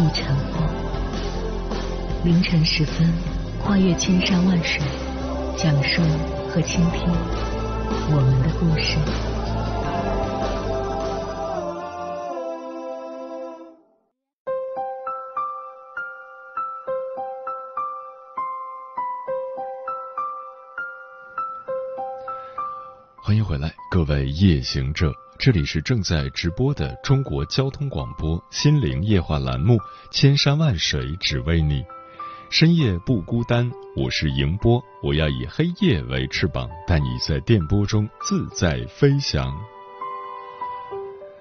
亦成风。凌晨时分，跨越千山万水，讲述和倾听我们的故事。欢迎回来，各位夜行者，这里是正在直播的中国交通广播心灵夜话栏目《千山万水只为你》，深夜不孤单，我是迎波，我要以黑夜为翅膀，带你在电波中自在飞翔。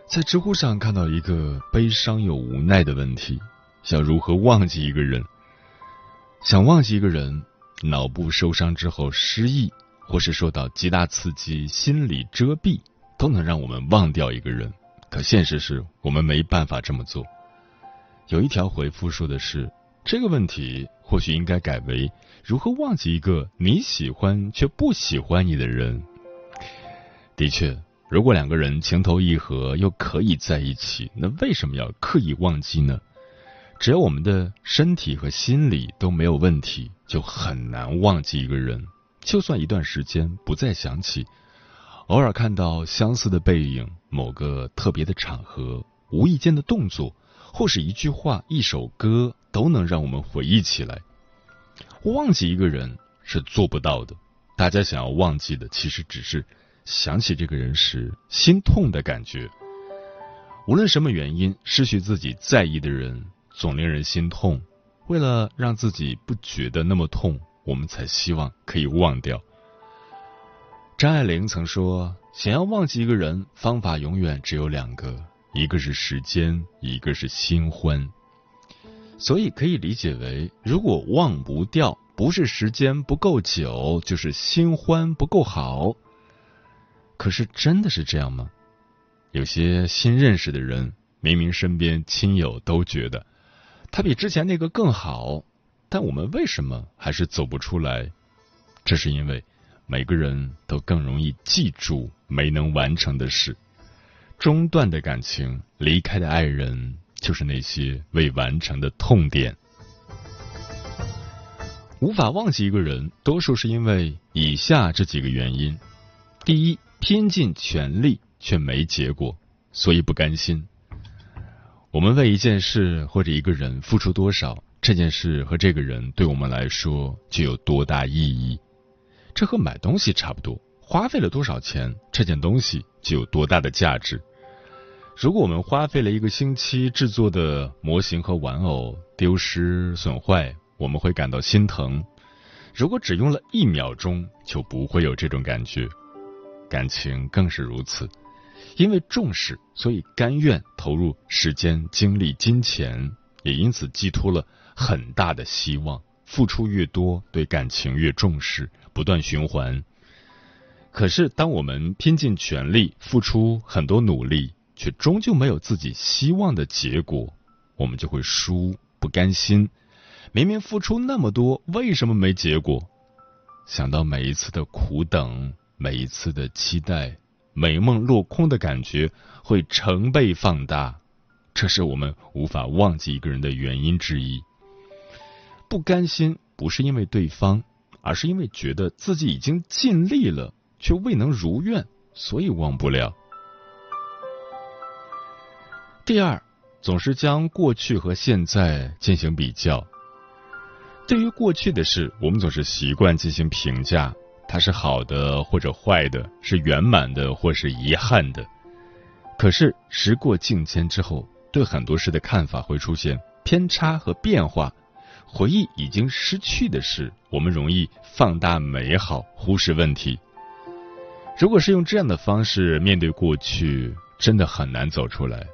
在知乎上看到一个悲伤又无奈的问题：想如何忘记一个人？想忘记一个人，脑部受伤之后失忆。或是受到极大刺激，心理遮蔽都能让我们忘掉一个人，可现实是我们没办法这么做。有一条回复说的是，这个问题或许应该改为如何忘记一个你喜欢却不喜欢你的人。的确，如果两个人情投意合又可以在一起，那为什么要刻意忘记呢？只要我们的身体和心理都没有问题，就很难忘记一个人。就算一段时间不再想起，偶尔看到相似的背影，某个特别的场合，无意间的动作，或是一句话、一首歌，都能让我们回忆起来。忘记一个人是做不到的，大家想要忘记的，其实只是想起这个人时心痛的感觉。无论什么原因，失去自己在意的人，总令人心痛。为了让自己不觉得那么痛。我们才希望可以忘掉。张爱玲曾说：“想要忘记一个人，方法永远只有两个，一个是时间，一个是新欢。”所以可以理解为，如果忘不掉，不是时间不够久，就是新欢不够好。可是真的是这样吗？有些新认识的人，明明身边亲友都觉得他比之前那个更好。但我们为什么还是走不出来？这是因为每个人都更容易记住没能完成的事，中断的感情，离开的爱人，就是那些未完成的痛点。无法忘记一个人，多数是因为以下这几个原因：第一，拼尽全力却没结果，所以不甘心。我们为一件事或者一个人付出多少？这件事和这个人对我们来说就有多大意义？这和买东西差不多，花费了多少钱，这件东西就有多大的价值。如果我们花费了一个星期制作的模型和玩偶丢失损坏，我们会感到心疼；如果只用了一秒钟，就不会有这种感觉。感情更是如此，因为重视，所以甘愿投入时间、精力、金钱，也因此寄托了。很大的希望，付出越多，对感情越重视，不断循环。可是，当我们拼尽全力，付出很多努力，却终究没有自己希望的结果，我们就会输，不甘心。明明付出那么多，为什么没结果？想到每一次的苦等，每一次的期待，美梦落空的感觉会成倍放大。这是我们无法忘记一个人的原因之一。不甘心不是因为对方，而是因为觉得自己已经尽力了，却未能如愿，所以忘不了。第二，总是将过去和现在进行比较。对于过去的事，我们总是习惯进行评价，它是好的或者坏的，是圆满的或是遗憾的。可是时过境迁之后，对很多事的看法会出现偏差和变化。回忆已经失去的事，我们容易放大美好，忽视问题。如果是用这样的方式面对过去，真的很难走出来，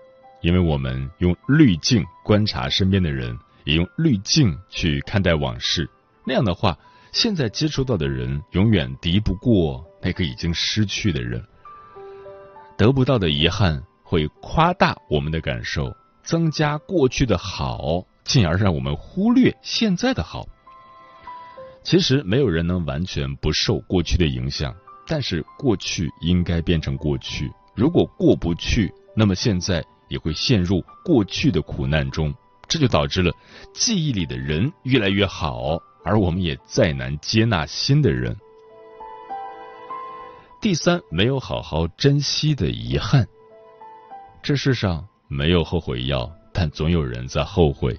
因为我们用滤镜观察身边的人，也用滤镜去看待往事。那样的话，现在接触到的人永远敌不过那个已经失去的人。得不到的遗憾会夸大我们的感受，增加过去的好，进而让我们忽略现在的好。其实没有人能完全不受过去的影响，但是过去应该变成过去。如果过不去，那么现在也会陷入过去的苦难中，这就导致了记忆里的人越来越好，而我们也再难接纳新的人。第三，没有好好珍惜的遗憾。这世上没有后悔药，但总有人在后悔。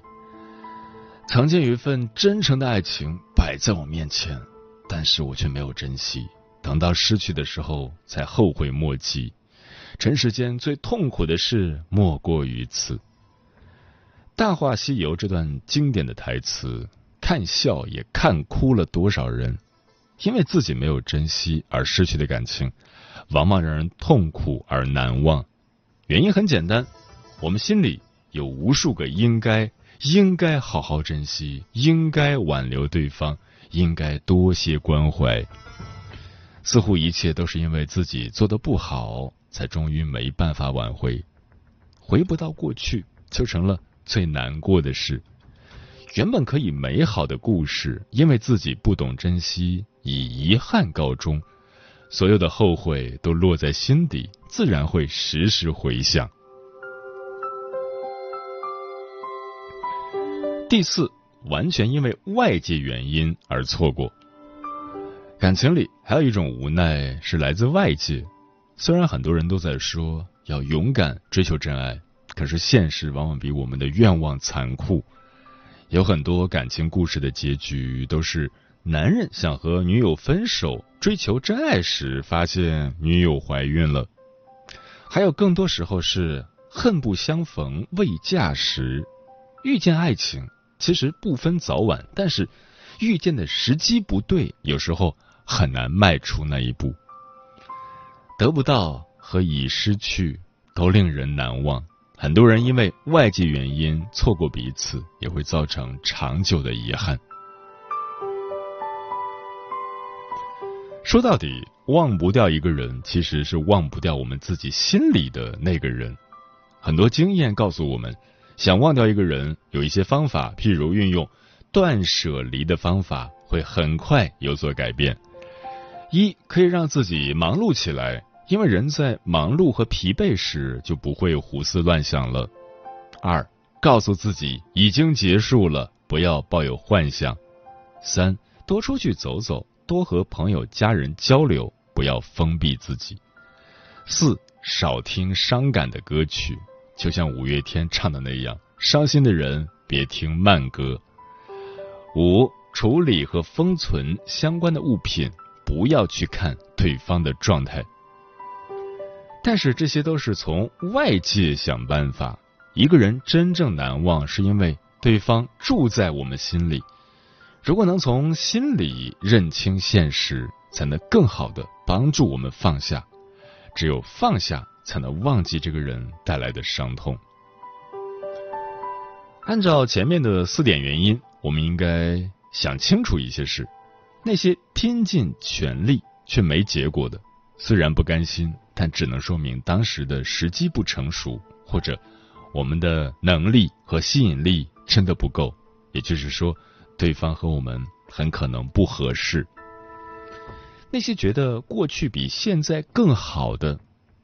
曾经有一份真诚的爱情摆在我面前，但是我却没有珍惜。等到失去的时候，才后悔莫及。尘世间最痛苦的事莫过于此。《大话西游》这段经典的台词，看笑也看哭了多少人？因为自己没有珍惜而失去的感情，往往让人痛苦而难忘。原因很简单，我们心里有无数个应该。应该好好珍惜，应该挽留对方，应该多些关怀。似乎一切都是因为自己做的不好，才终于没办法挽回。回不到过去，就成了最难过的事。原本可以美好的故事，因为自己不懂珍惜，以遗憾告终。所有的后悔都落在心底，自然会时时回想。第四，完全因为外界原因而错过。感情里还有一种无奈是来自外界。虽然很多人都在说要勇敢追求真爱，可是现实往往比我们的愿望残酷。有很多感情故事的结局都是男人想和女友分手，追求真爱时发现女友怀孕了；还有更多时候是恨不相逢未嫁时，遇见爱情。其实不分早晚，但是遇见的时机不对，有时候很难迈出那一步。得不到和已失去都令人难忘，很多人因为外界原因错过彼此，也会造成长久的遗憾。说到底，忘不掉一个人，其实是忘不掉我们自己心里的那个人。很多经验告诉我们。想忘掉一个人，有一些方法，譬如运用断舍离的方法，会很快有所改变。一可以让自己忙碌起来，因为人在忙碌和疲惫时就不会胡思乱想了。二告诉自己已经结束了，不要抱有幻想。三多出去走走，多和朋友家人交流，不要封闭自己。四少听伤感的歌曲。就像五月天唱的那样，伤心的人别听慢歌。五、处理和封存相关的物品，不要去看对方的状态。但是这些都是从外界想办法。一个人真正难忘，是因为对方住在我们心里。如果能从心里认清现实，才能更好的帮助我们放下。只有放下。才能忘记这个人带来的伤痛。按照前面的四点原因，我们应该想清楚一些事。那些拼尽全力却没结果的，虽然不甘心，但只能说明当时的时机不成熟，或者我们的能力和吸引力真的不够。也就是说，对方和我们很可能不合适。那些觉得过去比现在更好的。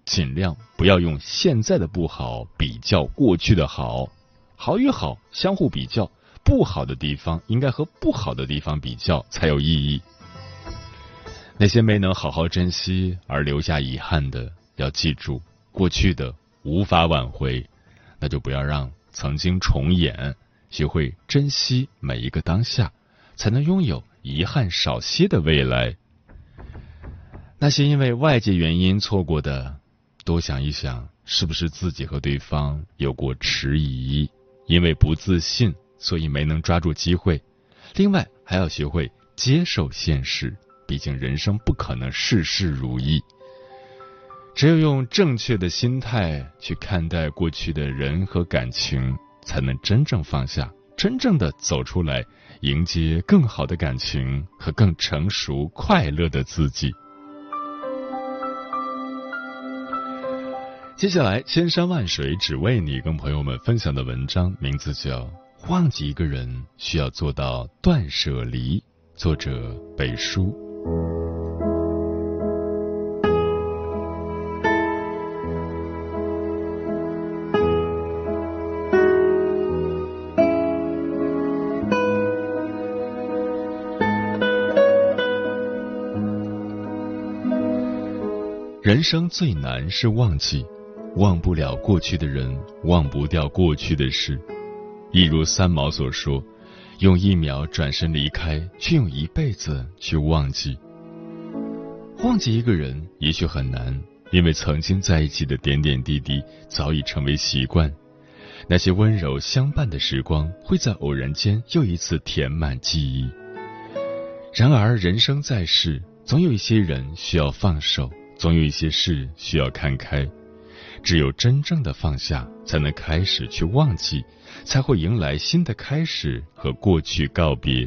尽量不要用现在的不好比较过去的好，好与好相互比较，不好的地方应该和不好的地方比较才有意义。那些没能好好珍惜而留下遗憾的，要记住过去的无法挽回，那就不要让曾经重演，学会珍惜每一个当下，才能拥有遗憾少些的未来。那些因为外界原因错过的。多想一想，是不是自己和对方有过迟疑？因为不自信，所以没能抓住机会。另外，还要学会接受现实，毕竟人生不可能事事如意。只有用正确的心态去看待过去的人和感情，才能真正放下，真正的走出来，迎接更好的感情和更成熟、快乐的自己。接下来，千山万水只为你，跟朋友们分享的文章名字叫《忘记一个人需要做到断舍离》，作者北叔。人生最难是忘记，忘不了过去的人，忘不掉过去的事。一如三毛所说：“用一秒转身离开，却用一辈子去忘记。”忘记一个人也许很难，因为曾经在一起的点点滴滴早已成为习惯。那些温柔相伴的时光，会在偶然间又一次填满记忆。然而，人生在世，总有一些人需要放手。总有一些事需要看开，只有真正的放下，才能开始去忘记，才会迎来新的开始和过去告别。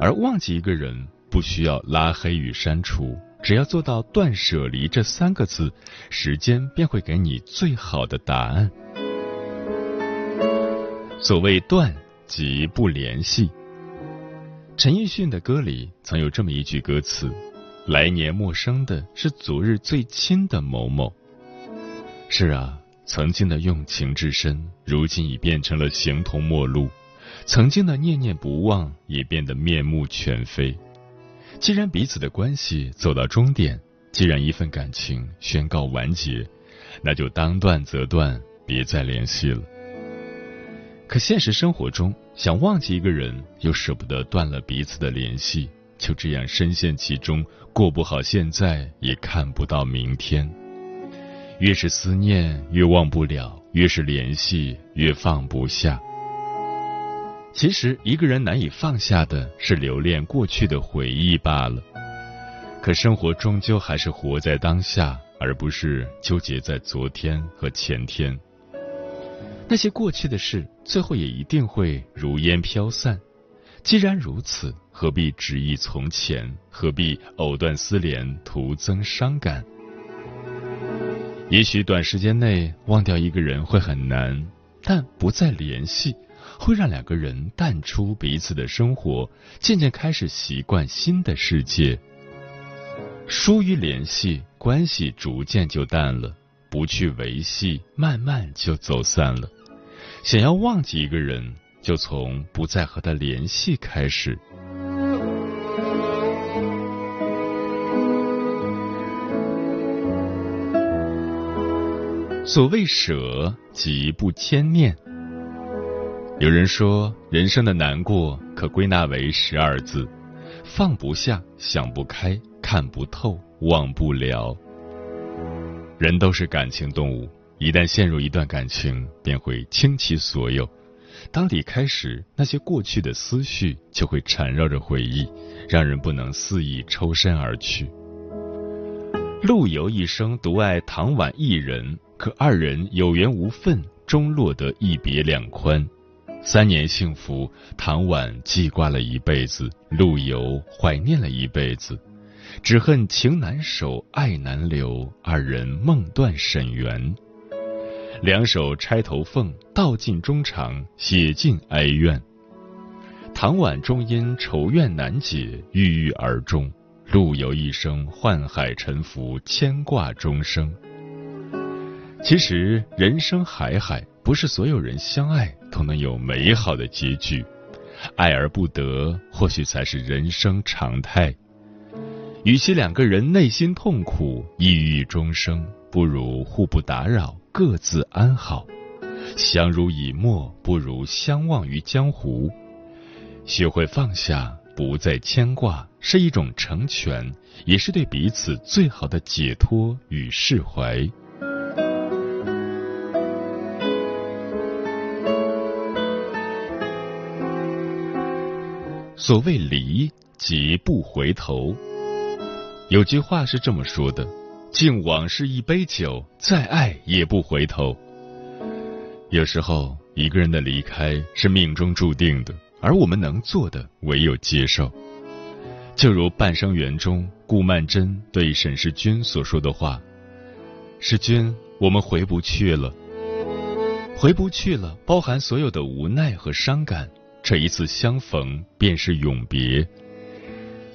而忘记一个人，不需要拉黑与删除，只要做到断舍离这三个字，时间便会给你最好的答案。所谓断，即不联系。陈奕迅的歌里曾有这么一句歌词。来年陌生的是昨日最亲的某某。是啊，曾经的用情至深，如今已变成了形同陌路；曾经的念念不忘，也变得面目全非。既然彼此的关系走到终点，既然一份感情宣告完结，那就当断则断，别再联系了。可现实生活中，想忘记一个人，又舍不得断了彼此的联系。就这样深陷其中，过不好现在，也看不到明天。越是思念，越忘不了；越是联系，越放不下。其实，一个人难以放下的是留恋过去的回忆罢了。可生活终究还是活在当下，而不是纠结在昨天和前天。那些过去的事，最后也一定会如烟飘散。既然如此。何必执意从前？何必藕断丝连，徒增伤感？也许短时间内忘掉一个人会很难，但不再联系，会让两个人淡出彼此的生活，渐渐开始习惯新的世界。疏于联系，关系逐渐就淡了；不去维系，慢慢就走散了。想要忘记一个人，就从不再和他联系开始。所谓舍，即不牵念。有人说，人生的难过可归纳为十二字：放不下、想不开、看不透、忘不了。人都是感情动物，一旦陷入一段感情，便会倾其所有。当离开时，那些过去的思绪就会缠绕着回忆，让人不能肆意抽身而去。陆游一生独爱唐婉一人。可二人有缘无分，终落得一别两宽。三年幸福，唐婉记挂了一辈子，陆游怀念了一辈子。只恨情难守，爱难留，二人梦断沈园。两首钗头凤，道尽衷肠，写尽哀怨。唐婉终因愁怨难解，郁郁而终。陆游一生宦海沉浮，牵挂终生。其实人生海海，不是所有人相爱都能有美好的结局，爱而不得，或许才是人生常态。与其两个人内心痛苦，抑郁终生，不如互不打扰，各自安好。相濡以沫，不如相忘于江湖。学会放下，不再牵挂，是一种成全，也是对彼此最好的解脱与释怀。所谓离，即不回头。有句话是这么说的：敬往事一杯酒，再爱也不回头。有时候，一个人的离开是命中注定的，而我们能做的唯有接受。就如《半生缘》中顾曼桢对沈世钧所说的话：“世钧，我们回不去了，回不去了，包含所有的无奈和伤感。这一次相逢，便是永别。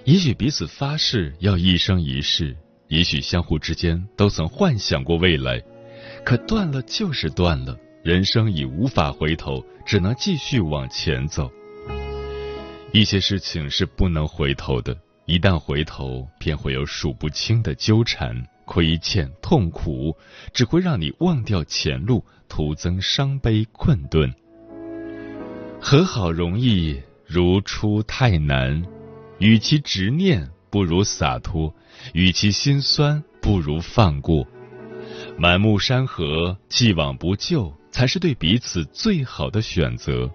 也许彼此发誓要一生一世，也许相互之间都曾幻想过未来，可断了就是断了，人生已无法回头，只能继续往前走。”一些事情是不能回头的，一旦回头，便会有数不清的纠缠、亏欠、痛苦，只会让你忘掉前路，徒增伤悲困顿。和好容易，如初太难。与其执念，不如洒脱；与其心酸，不如放过。满目山河，既往不咎，才是对彼此最好的选择。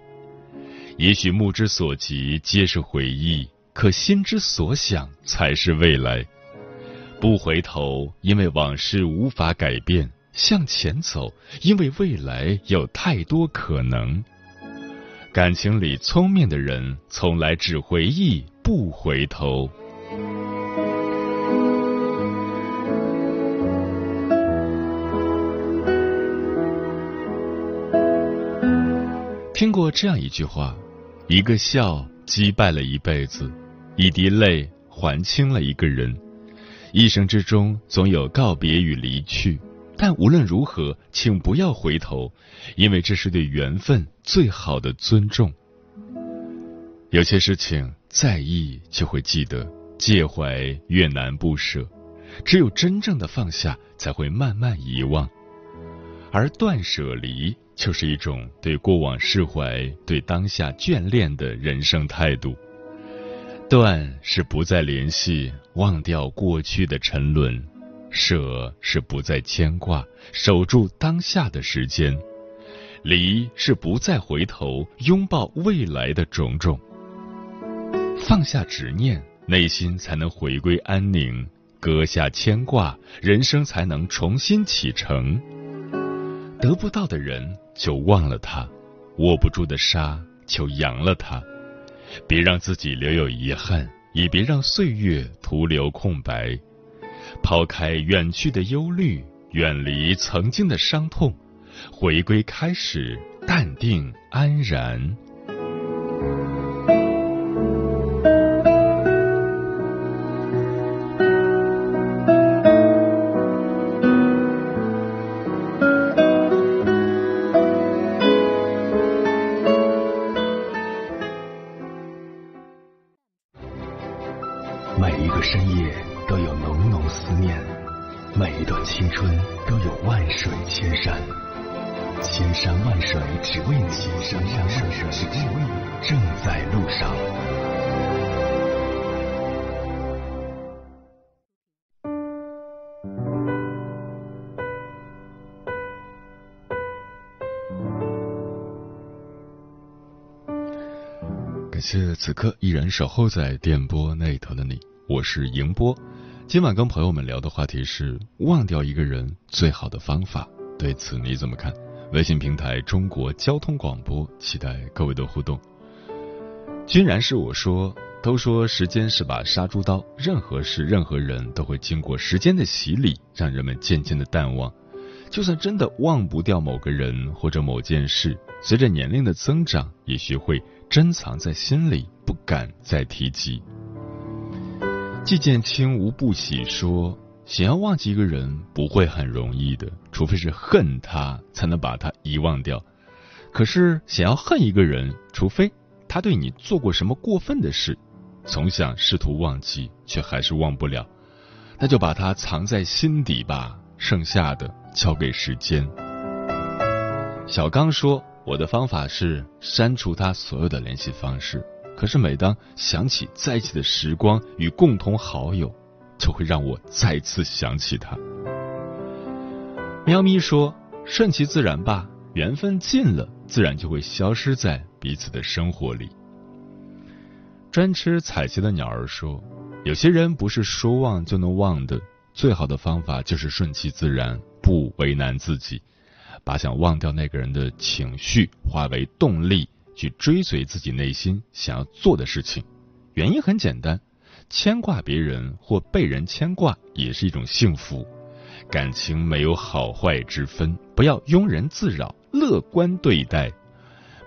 也许目之所及皆是回忆，可心之所想才是未来。不回头，因为往事无法改变；向前走，因为未来有太多可能。感情里聪明的人，从来只回忆不回头。听过这样一句话。一个笑击败了一辈子，一滴泪还清了一个人。一生之中总有告别与离去，但无论如何，请不要回头，因为这是对缘分最好的尊重。有些事情在意就会记得，介怀越难不舍，只有真正的放下，才会慢慢遗忘。而断舍离。就是一种对过往释怀、对当下眷恋的人生态度。断是不再联系，忘掉过去的沉沦；舍是不再牵挂，守住当下的时间；离是不再回头，拥抱未来的种种。放下执念，内心才能回归安宁；割下牵挂，人生才能重新启程。得不到的人。就忘了他，握不住的沙就扬了它。别让自己留有遗憾，也别让岁月徒留空白。抛开远去的忧虑，远离曾经的伤痛，回归开始，淡定安然。千山万水只为你，千山万水只为你，正在路上感谢此刻依然守候在电波那头的你，我是迎波。今晚跟朋友们聊的话题是忘掉一个人最好的方法，对此你怎么看？微信平台中国交通广播，期待各位的互动。君然是我说，都说时间是把杀猪刀，任何事、任何人都会经过时间的洗礼，让人们渐渐的淡忘。就算真的忘不掉某个人或者某件事，随着年龄的增长，也学会。珍藏在心里，不敢再提及。季建清无不喜说：“想要忘记一个人不会很容易的，除非是恨他，才能把他遗忘掉。可是想要恨一个人，除非他对你做过什么过分的事，总想试图忘记，却还是忘不了，那就把它藏在心底吧，剩下的交给时间。”小刚说。我的方法是删除他所有的联系方式，可是每当想起在一起的时光与共同好友，就会让我再次想起他。喵咪说：“顺其自然吧，缘分尽了，自然就会消失在彼此的生活里。”专吃彩旗的鸟儿说：“有些人不是说忘就能忘的，最好的方法就是顺其自然，不为难自己，把想忘掉那个人的情绪化为动力，去追随自己内心想要做的事情。原因很简单，牵挂别人或被人牵挂也是一种幸福。感情没有好坏之分，不要庸人自扰，乐观对待。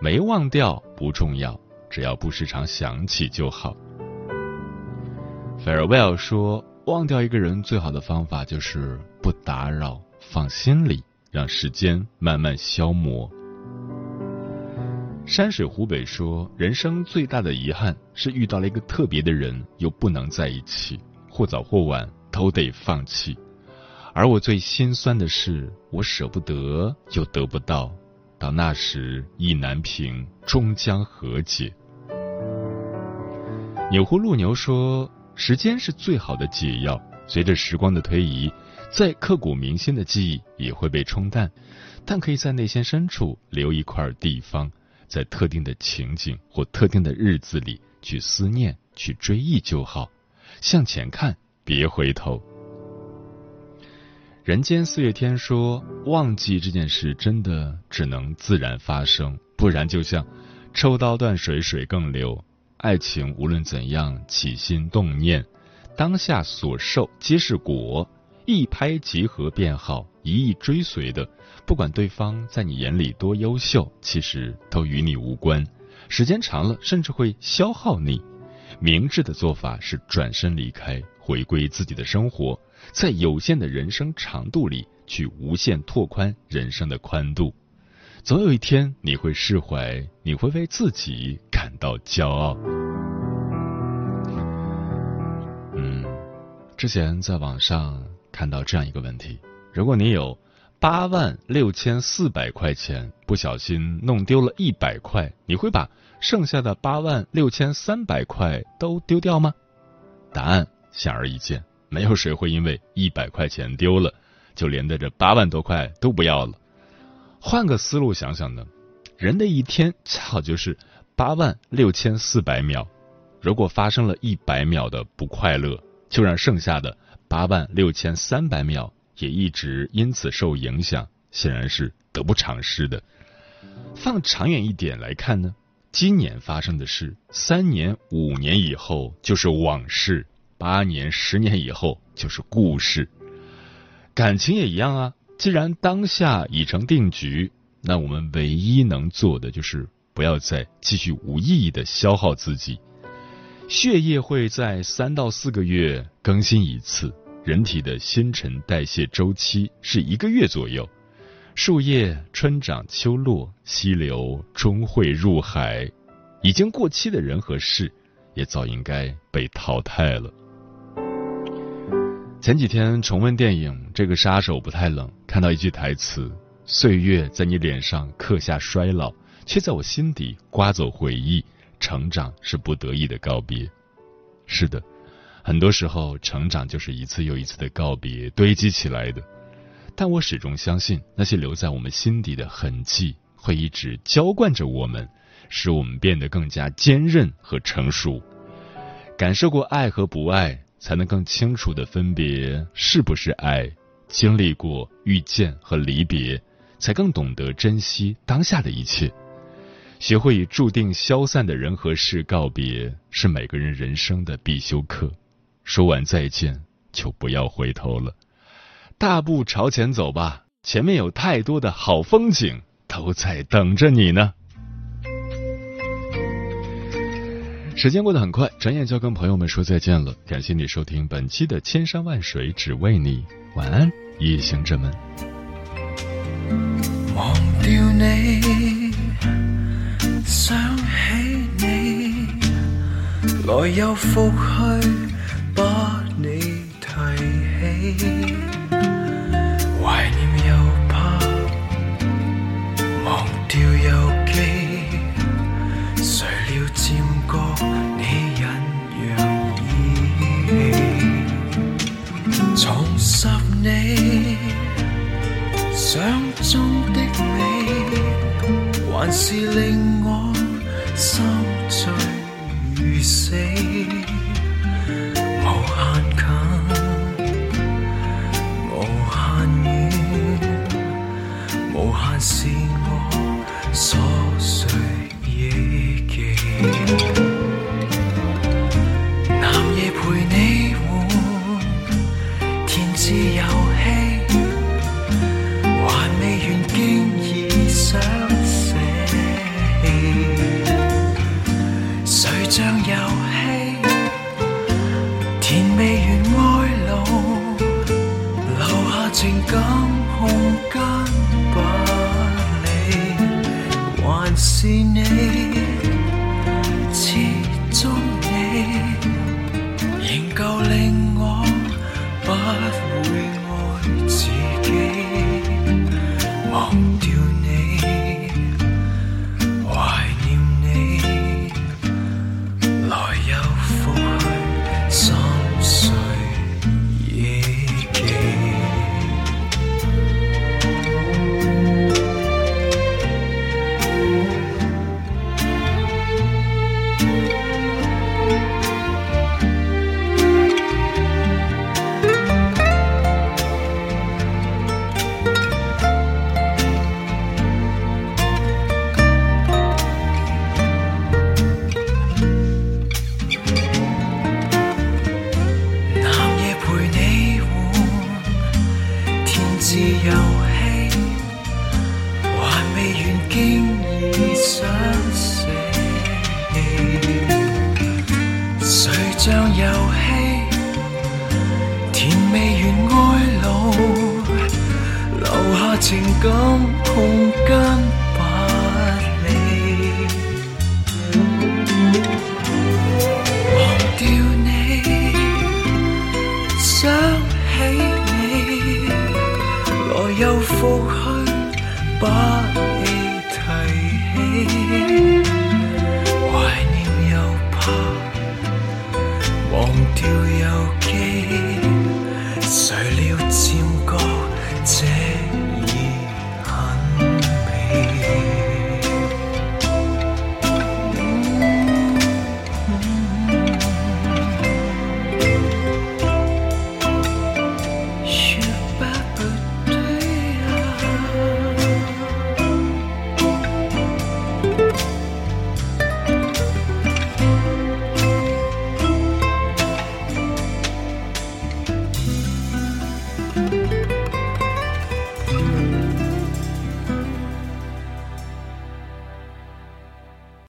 没忘掉不重要，只要不时常想起就好。Farewell 说，忘掉一个人最好的方法就是不打扰，放心里，让时间慢慢消磨。山水湖北说，人生最大的遗憾是遇到了一个特别的人，又不能在一起，或早或晚都得放弃。而我最心酸的是，我舍不得又得不到，到那时意难平，终将和解。钮祜禄牛说：“时间是最好的解药，随着时光的推移，再刻骨铭心的记忆也会被冲淡，但可以在内心深处留一块地方，在特定的情景或特定的日子里去思念、去追忆就好，向前看，别回头。”人间四月天说：“忘记这件事，真的只能自然发生，不然就像抽刀断水，水更流。爱情无论怎样起心动念，当下所受皆是果。一拍即合便好，一意追随的，不管对方在你眼里多优秀，其实都与你无关。时间长了，甚至会消耗你。明智的做法是转身离开，回归自己的生活。”在有限的人生长度里，去无限拓宽人生的宽度，总有一天你会释怀，你会为自己感到骄傲。嗯，之前在网上看到这样一个问题：如果你有八万六千四百块钱，不小心弄丢了一百块，你会把剩下的八万六千三百块都丢掉吗？答案显而易见。没有谁会因为一百块钱丢了，就连带着八万多块都不要了。换个思路想想呢，人的一天恰好就是八万六千四百秒。如果发生了一百秒的不快乐，就让剩下的八万六千三百秒也一直因此受影响，显然是得不偿失的。放长远一点来看呢，今年发生的事，三年、五年以后就是往事。八年、十年以后就是故事，感情也一样啊。既然当下已成定局，那我们唯一能做的就是不要再继续无意义的消耗自己。血液会在三到四个月更新一次，人体的新陈代谢周期是一个月左右。树叶春长秋落，溪流终会入海。已经过期的人和事，也早应该被淘汰了。前几天重温电影《这个杀手不太冷》，看到一句台词：“岁月在你脸上刻下衰老，却在我心底刮走回忆。成长是不得已的告别。”是的，很多时候成长就是一次又一次的告别堆积起来的。但我始终相信，那些留在我们心底的痕迹，会一直浇灌着我们，使我们变得更加坚韧和成熟。感受过爱和不爱。才能更清楚的分别是不是爱，经历过遇见和离别，才更懂得珍惜当下的一切。学会与注定消散的人和事告别，是每个人人生的必修课。说完再见，就不要回头了，大步朝前走吧，前面有太多的好风景都在等着你呢。时间过得很快，转眼就要跟朋友们说再见了。感谢你收听本期的《千山万水只为你》，晚安，夜行者们。忘掉你，想起你，来又复去，怀念又怕，忘掉又记，谁料渐觉。你想中的美，还是令又复去把